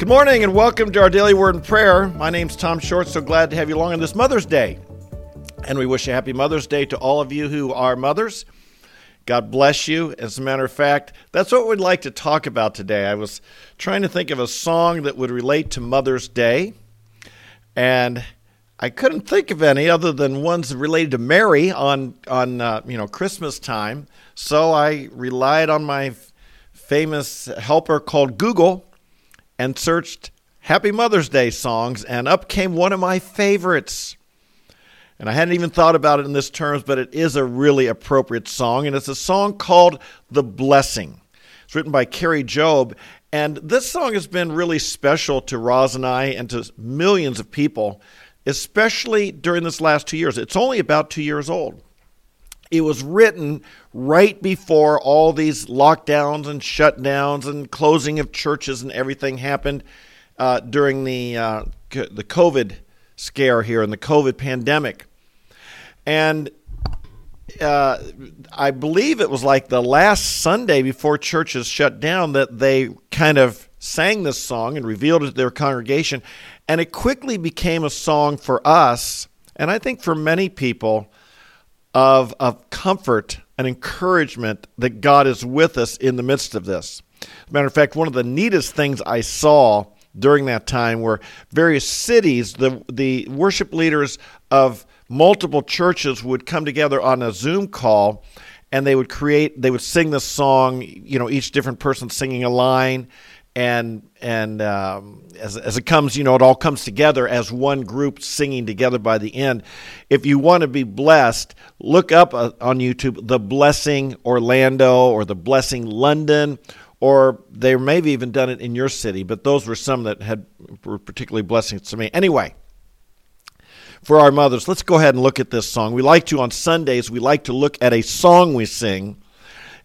Good morning and welcome to our daily word and prayer. My name's Tom Short. So glad to have you along on this Mother's Day. And we wish a happy Mother's Day to all of you who are mothers. God bless you. As a matter of fact, that's what we'd like to talk about today. I was trying to think of a song that would relate to Mother's Day, and I couldn't think of any other than ones related to Mary on on uh, you know Christmas time. So I relied on my famous helper called Google and searched Happy Mother's Day songs, and up came one of my favorites. And I hadn't even thought about it in this terms, but it is a really appropriate song, and it's a song called The Blessing. It's written by Kari Jobe, and this song has been really special to Roz and I and to millions of people, especially during this last two years. It's only about two years old. It was written right before all these lockdowns and shutdowns and closing of churches and everything happened uh, during the uh, the COVID scare here and the COVID pandemic. And uh, I believe it was like the last Sunday before churches shut down that they kind of sang this song and revealed it to their congregation. And it quickly became a song for us, and I think for many people of, of comfort and encouragement that God is with us in the midst of this. Matter of fact, one of the neatest things I saw during that time were various cities, the, the worship leaders of multiple churches would come together on a Zoom call and they would create, they would sing this song, you know, each different person singing a line and and um, as, as it comes, you know, it all comes together as one group singing together by the end. If you want to be blessed, look up uh, on YouTube the Blessing Orlando or the Blessing London, or they maybe even done it in your city. But those were some that had were particularly blessings to me. Anyway. For our mothers, let's go ahead and look at this song. We like to on Sundays. We like to look at a song we sing,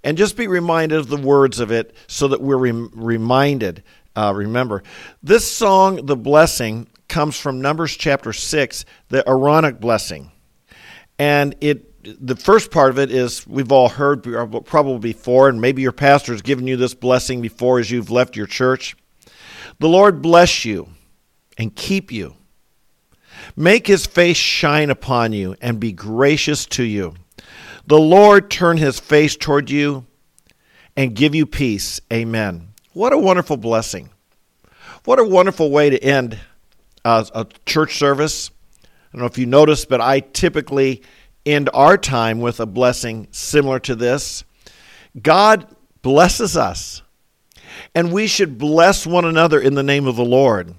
and just be reminded of the words of it so that we're rem- reminded. Uh, remember, this song, The Blessing, comes from Numbers chapter 6, the Aaronic blessing. And it the first part of it is we've all heard probably before, and maybe your pastor has given you this blessing before as you've left your church. The Lord bless you and keep you. Make his face shine upon you and be gracious to you. The Lord turn his face toward you and give you peace. Amen. What a wonderful blessing. What a wonderful way to end uh, a church service. I don't know if you noticed, but I typically end our time with a blessing similar to this. God blesses us, and we should bless one another in the name of the Lord.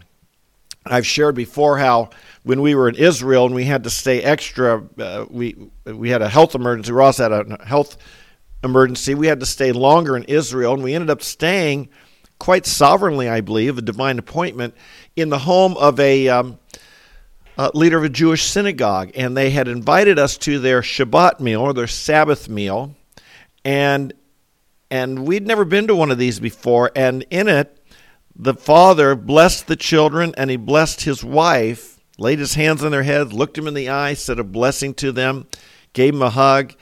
I've shared before how when we were in Israel and we had to stay extra, uh, we we had a health emergency. Roz had a health emergency. We had to stay longer in Israel, and we ended up staying quite sovereignly, I believe, a divine appointment in the home of a um, uh, leader of a Jewish synagogue, and they had invited us to their Shabbat meal or their Sabbath meal, and and we'd never been to one of these before, and in it, the father blessed the children and he blessed his wife laid his hands on their heads, looked him in the eye, said a blessing to them, gave him a hug.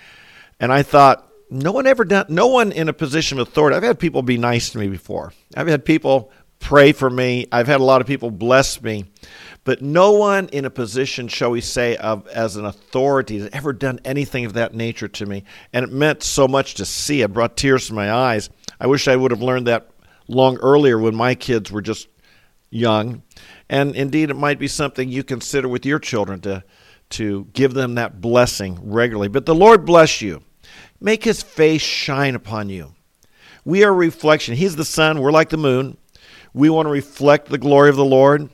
And I thought, no one ever done, no one in a position of authority. I've had people be nice to me before. I've had people pray for me. I've had a lot of people bless me. But no one in a position, shall we say, of as an authority has ever done anything of that nature to me. And it meant so much to see. It brought tears to my eyes. I wish I would have learned that long earlier when my kids were just young. And indeed, it might be something you consider with your children to, to give them that blessing regularly. But the Lord bless you. Make his face shine upon you. We are a reflection. He's the sun, we're like the moon. We want to reflect the glory of the Lord.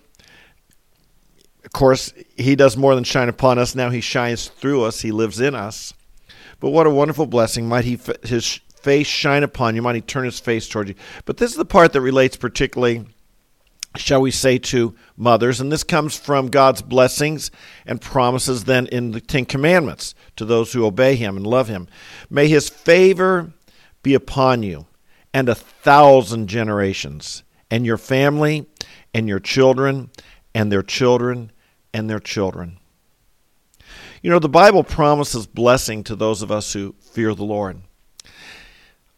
Of course, he does more than shine upon us. Now he shines through us, he lives in us. But what a wonderful blessing. Might he his face shine upon you, might he turn his face toward you. But this is the part that relates particularly shall we say, to mothers. And this comes from God's blessings and promises then in the Ten Commandments to those who obey Him and love Him. May His favor be upon you and a thousand generations, and your family, and your children, and their children, and their children. You know, the Bible promises blessing to those of us who fear the Lord.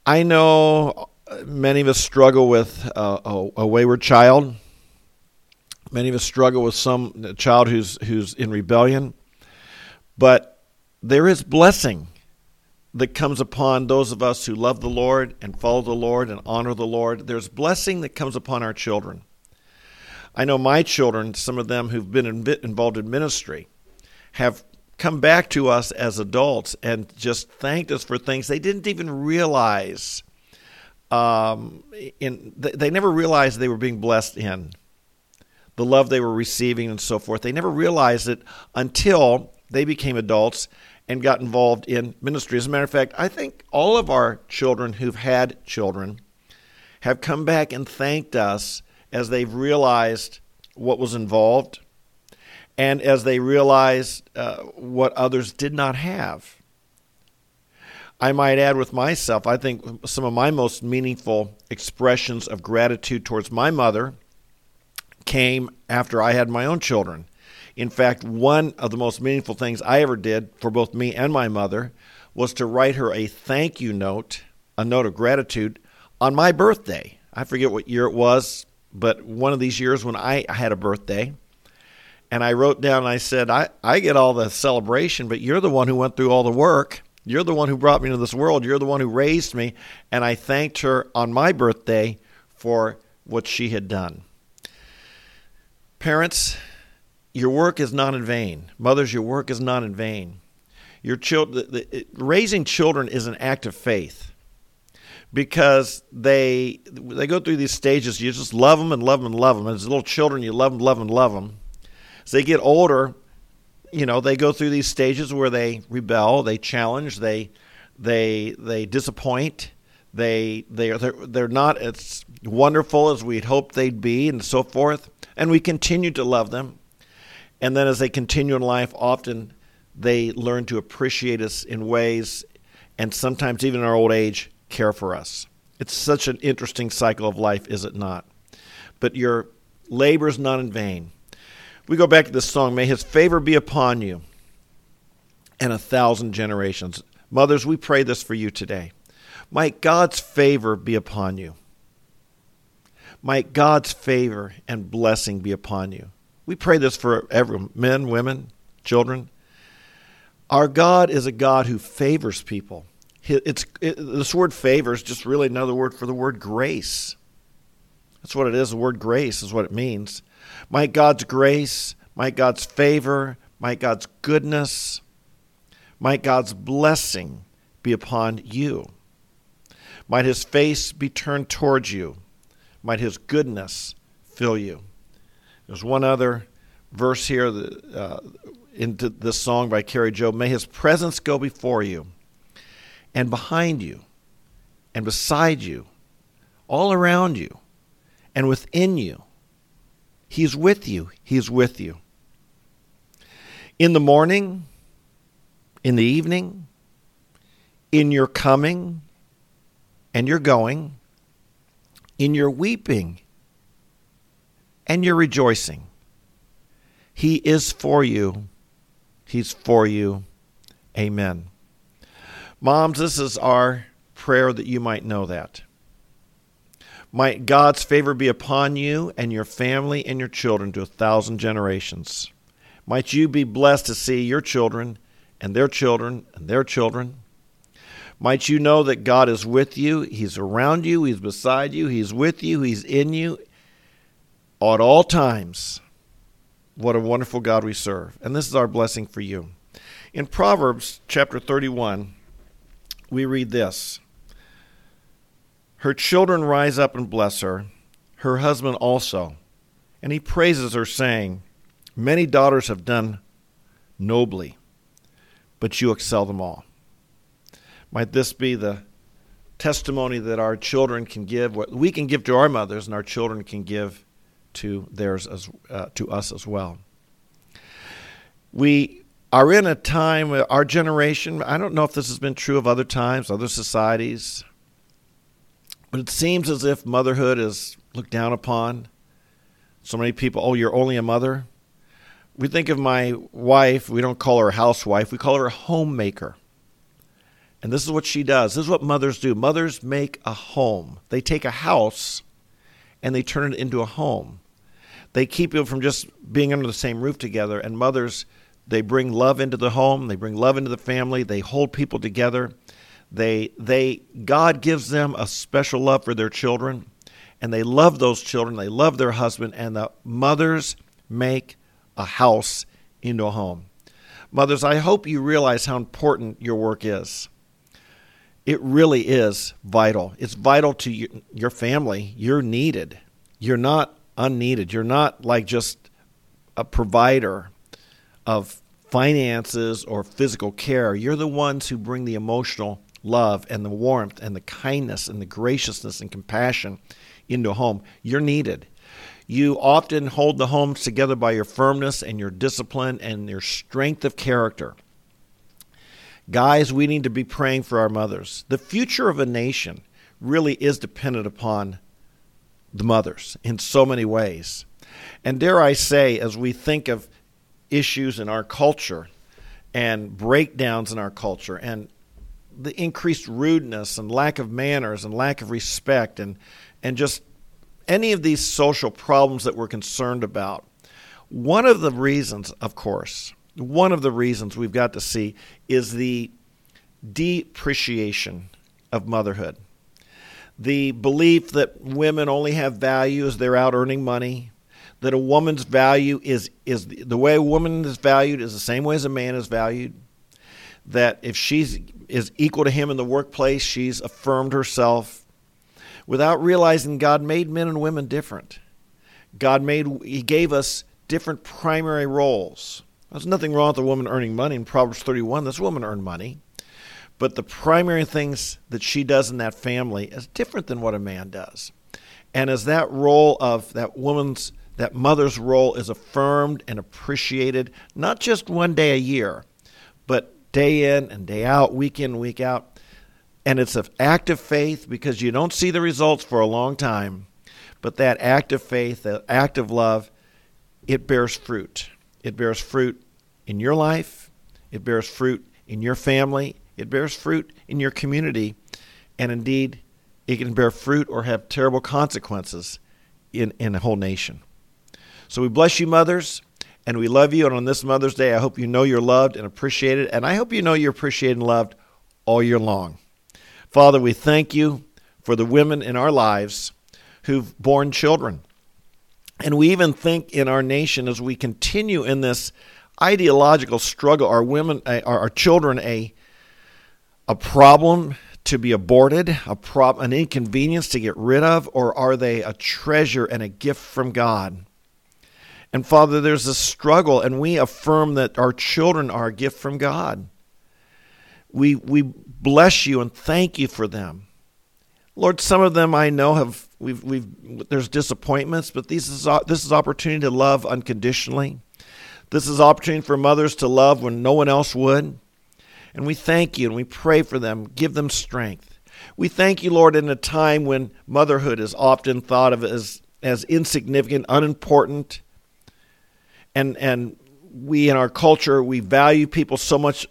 I know many of us struggle with a, a, a wayward child Many of us struggle with some child who's who's in rebellion, but there is blessing that comes upon those of us who love the Lord and follow the Lord and honor the Lord. There's blessing that comes upon our children. I know my children, some of them who've been involved in ministry, have come back to us as adults and just thanked us for things they didn't even realize. Um, in they never realized they were being blessed in the love they were receiving and so forth. They never realized it until they became adults and got involved in ministry. As a matter of fact, I think all of our children who've had children have come back and thanked us as they've realized what was involved and as they realized uh, what others did not have. I might add with myself, I think some of my most meaningful expressions of gratitude towards my mother came after I had my own children. In fact, one of the most meaningful things I ever did for both me and my mother was to write her a thank you note, a note of gratitude, on my birthday. I forget what year it was, but one of these years when I had a birthday. And I wrote down, I said, I, I get all the celebration, but you're the one who went through all the work. You're the one who brought me into this world. You're the one who raised me. And I thanked her on my birthday for what she had done. Parents, your work is not in vain. Mothers, your work is not in vain. Your child, raising children is an act of faith because they they go through these stages. You just love them and love them and love them. As little children, you love them, love them, love them. As they get older, you know they go through these stages where they rebel, they challenge, they they they disappoint. They they they're, they're not as wonderful as we'd hoped they'd be, and so forth and we continue to love them. And then as they continue in life, often they learn to appreciate us in ways, and sometimes even in our old age, care for us. It's such an interesting cycle of life, is it not? But your labor is not in vain. We go back to this song, May His favor be upon you and a thousand generations. Mothers, we pray this for you today. Might God's favor be upon you. Might God's favor and blessing be upon you. We pray this for everyone men, women, children. Our God is a God who favors people. It's, it, this word favor is just really another word for the word grace. That's what it is. The word grace is what it means. Might God's grace, might God's favor, might God's goodness, might God's blessing be upon you. Might his face be turned towards you might his goodness fill you. There's one other verse here that, uh, into this song by Kari Jobe. May his presence go before you and behind you and beside you, all around you and within you. He's with you. He's with you. In the morning, in the evening, in your coming and your going, in your weeping and your rejoicing. He is for you. He's for you. Amen. Moms, this is our prayer that you might know that. Might God's favor be upon you and your family and your children to a thousand generations. Might you be blessed to see your children and their children and their children might you know that God is with you? He's around you, He's beside you, He's with you, He's in you at all times. What a wonderful God we serve. And this is our blessing for you. In Proverbs chapter 31, we read this Her children rise up and bless her, her husband also. And he praises her, saying, Many daughters have done nobly, but you excel them all. Might this be the testimony that our children can give, what we can give to our mothers, and our children can give to theirs as uh, to us as well. We are in a time, our generation. I don't know if this has been true of other times, other societies, but it seems as if motherhood is looked down upon. So many people, oh, you're only a mother. We think of my wife. We don't call her a housewife. We call her a homemaker. And this is what she does. This is what mothers do. Mothers make a home. They take a house and they turn it into a home. they keep you from just being under the same roof together. And mothers, they bring love into the home, they bring love into the family, they hold people together. They, they, God gives them a special love for their children, and they love those children. They love their husband, and the mothers make a house into a home. Mothers, I hope you realize how important your work is. It really is vital. It's vital to your family. You're needed. You're not unneeded. You're not like just a provider of finances or physical care. You're the ones who bring the emotional love and the warmth and the kindness and the graciousness and compassion into a home. You're needed. You often hold the homes together by your firmness and your discipline and your strength of character. Guys, we need to be praying for our mothers. The future of a nation really is dependent upon the mothers in so many ways. And dare I say, as we think of issues in our culture and breakdowns in our culture and the increased rudeness and lack of manners and lack of respect and, and just any of these social problems that we're concerned about. One of the reasons, of course, one of the reasons we've got to see is the depreciation of motherhood. The belief that women only have value as they're out earning money, that a woman's value is, is the way a woman is valued is the same way as a man is valued, that if she's is equal to him in the workplace, she's affirmed herself without realizing God made men and women different. God made He gave us different primary roles. There's nothing wrong with a woman earning money. In Proverbs 31, this woman earned money. But the primary things that she does in that family is different than what a man does. And as that role of that woman's, that mother's role is affirmed and appreciated, not just one day a year, but day in and day out, week in, week out, and it's an act of faith because you don't see the results for a long time. But that act of faith, that act of love, it bears fruit. It bears fruit in your life, it bears fruit in your family, it bears fruit in your community, and indeed, it can bear fruit or have terrible consequences in, in a whole nation. So we bless you, mothers, and we love you. And on this Mother's Day, I hope you know you're loved and appreciated, and I hope you know you're appreciated and loved all year long. Father, we thank you for the women in our lives who've borne children. And we even think in our nation as we continue in this ideological struggle, are women, uh, are our children a, a problem to be aborted, a prob- an inconvenience to get rid of, or are they a treasure and a gift from God? And Father, there's a struggle, and we affirm that our children are a gift from God. We, we bless you and thank you for them. Lord, some of them I know have we've we've there's disappointments, but this is this is opportunity to love unconditionally. This is opportunity for mothers to love when no one else would. And we thank you and we pray for them. Give them strength. We thank you, Lord, in a time when motherhood is often thought of as as insignificant, unimportant, and and we in our culture we value people so much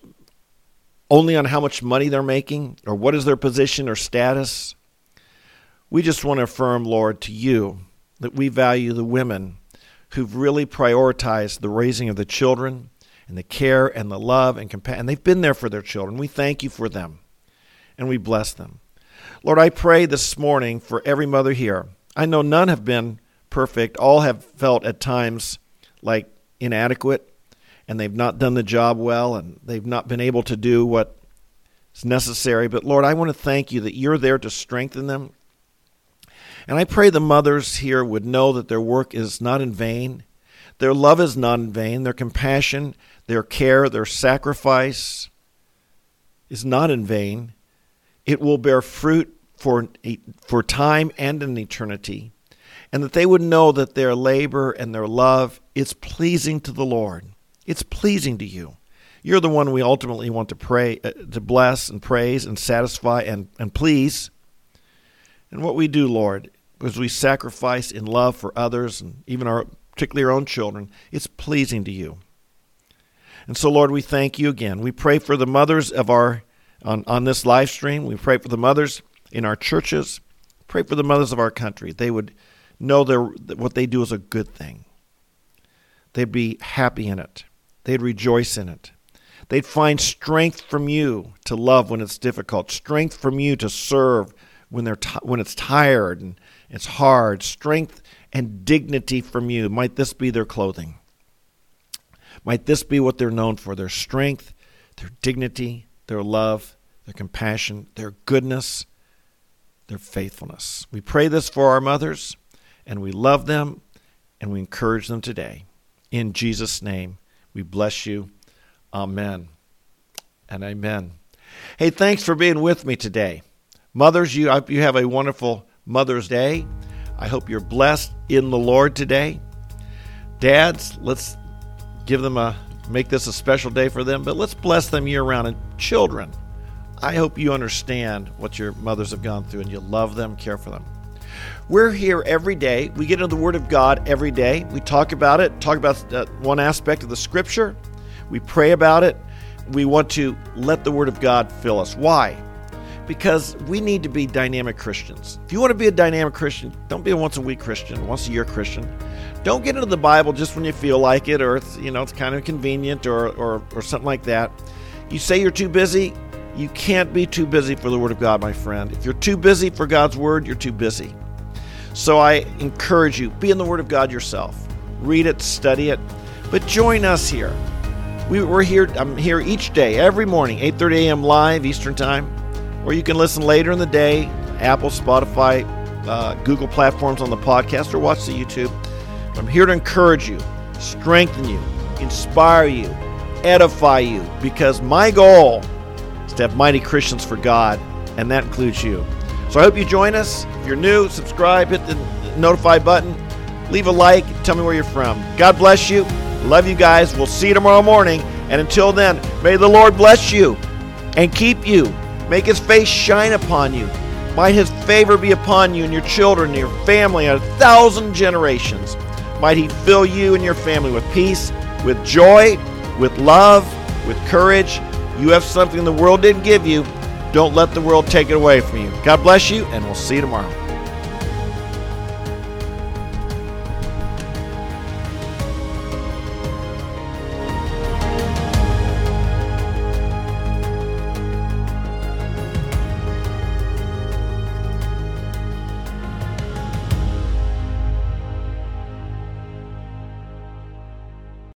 only on how much money they're making or what is their position or status. We just want to affirm, Lord, to you that we value the women who've really prioritized the raising of the children and the care and the love and compassion. And they've been there for their children. We thank you for them and we bless them. Lord, I pray this morning for every mother here. I know none have been perfect, all have felt at times like inadequate and they've not done the job well and they've not been able to do what is necessary. But Lord, I want to thank you that you're there to strengthen them. And I pray the mothers here would know that their work is not in vain. Their love is not in vain. Their compassion, their care, their sacrifice is not in vain. It will bear fruit for, for time and in eternity. And that they would know that their labor and their love is pleasing to the Lord. It's pleasing to you. You're the one we ultimately want to pray, uh, to bless and praise and satisfy and, and please. And what we do, Lord, as we sacrifice in love for others and even our, particularly our own children, it's pleasing to you. And so, Lord, we thank you again. We pray for the mothers of our on, on this live stream. We pray for the mothers in our churches. Pray for the mothers of our country. They would know their, what they do is a good thing. they'd be happy in it, they'd rejoice in it. They'd find strength from you to love when it's difficult, strength from you to serve when, they're t- when it's tired and it's hard, strength and dignity from you. Might this be their clothing? Might this be what they're known for their strength, their dignity, their love, their compassion, their goodness, their faithfulness. We pray this for our mothers, and we love them, and we encourage them today. In Jesus' name, we bless you. Amen and amen. Hey, thanks for being with me today. Mothers, you, you have a wonderful Mother's Day. I hope you're blessed in the Lord today. Dads, let's give them a make this a special day for them, but let's bless them year round. And children, I hope you understand what your mothers have gone through and you love them, care for them. We're here every day. We get into the Word of God every day. We talk about it, talk about uh, one aspect of the Scripture, we pray about it. We want to let the Word of God fill us. Why? Because we need to be dynamic Christians. If you want to be a dynamic Christian, don't be a once a week Christian, once a year Christian. Don't get into the Bible just when you feel like it, or it's you know it's kind of convenient, or or, or something like that. You say you're too busy. You can't be too busy for the Word of God, my friend. If you're too busy for God's Word, you're too busy. So I encourage you, be in the Word of God yourself. Read it, study it, but join us here. We, are here. I'm here each day, every morning, 8:30 a.m. live Eastern Time, or you can listen later in the day, Apple, Spotify, uh, Google platforms on the podcast, or watch the YouTube. I'm here to encourage you, strengthen you, inspire you, edify you, because my goal is to have mighty Christians for God, and that includes you. So I hope you join us. If you're new, subscribe, hit the notify button, leave a like, tell me where you're from. God bless you. Love you guys. We'll see you tomorrow morning. And until then, may the Lord bless you and keep you. Make his face shine upon you. Might his favor be upon you and your children and your family a thousand generations. Might he fill you and your family with peace, with joy, with love, with courage. You have something the world didn't give you. Don't let the world take it away from you. God bless you, and we'll see you tomorrow.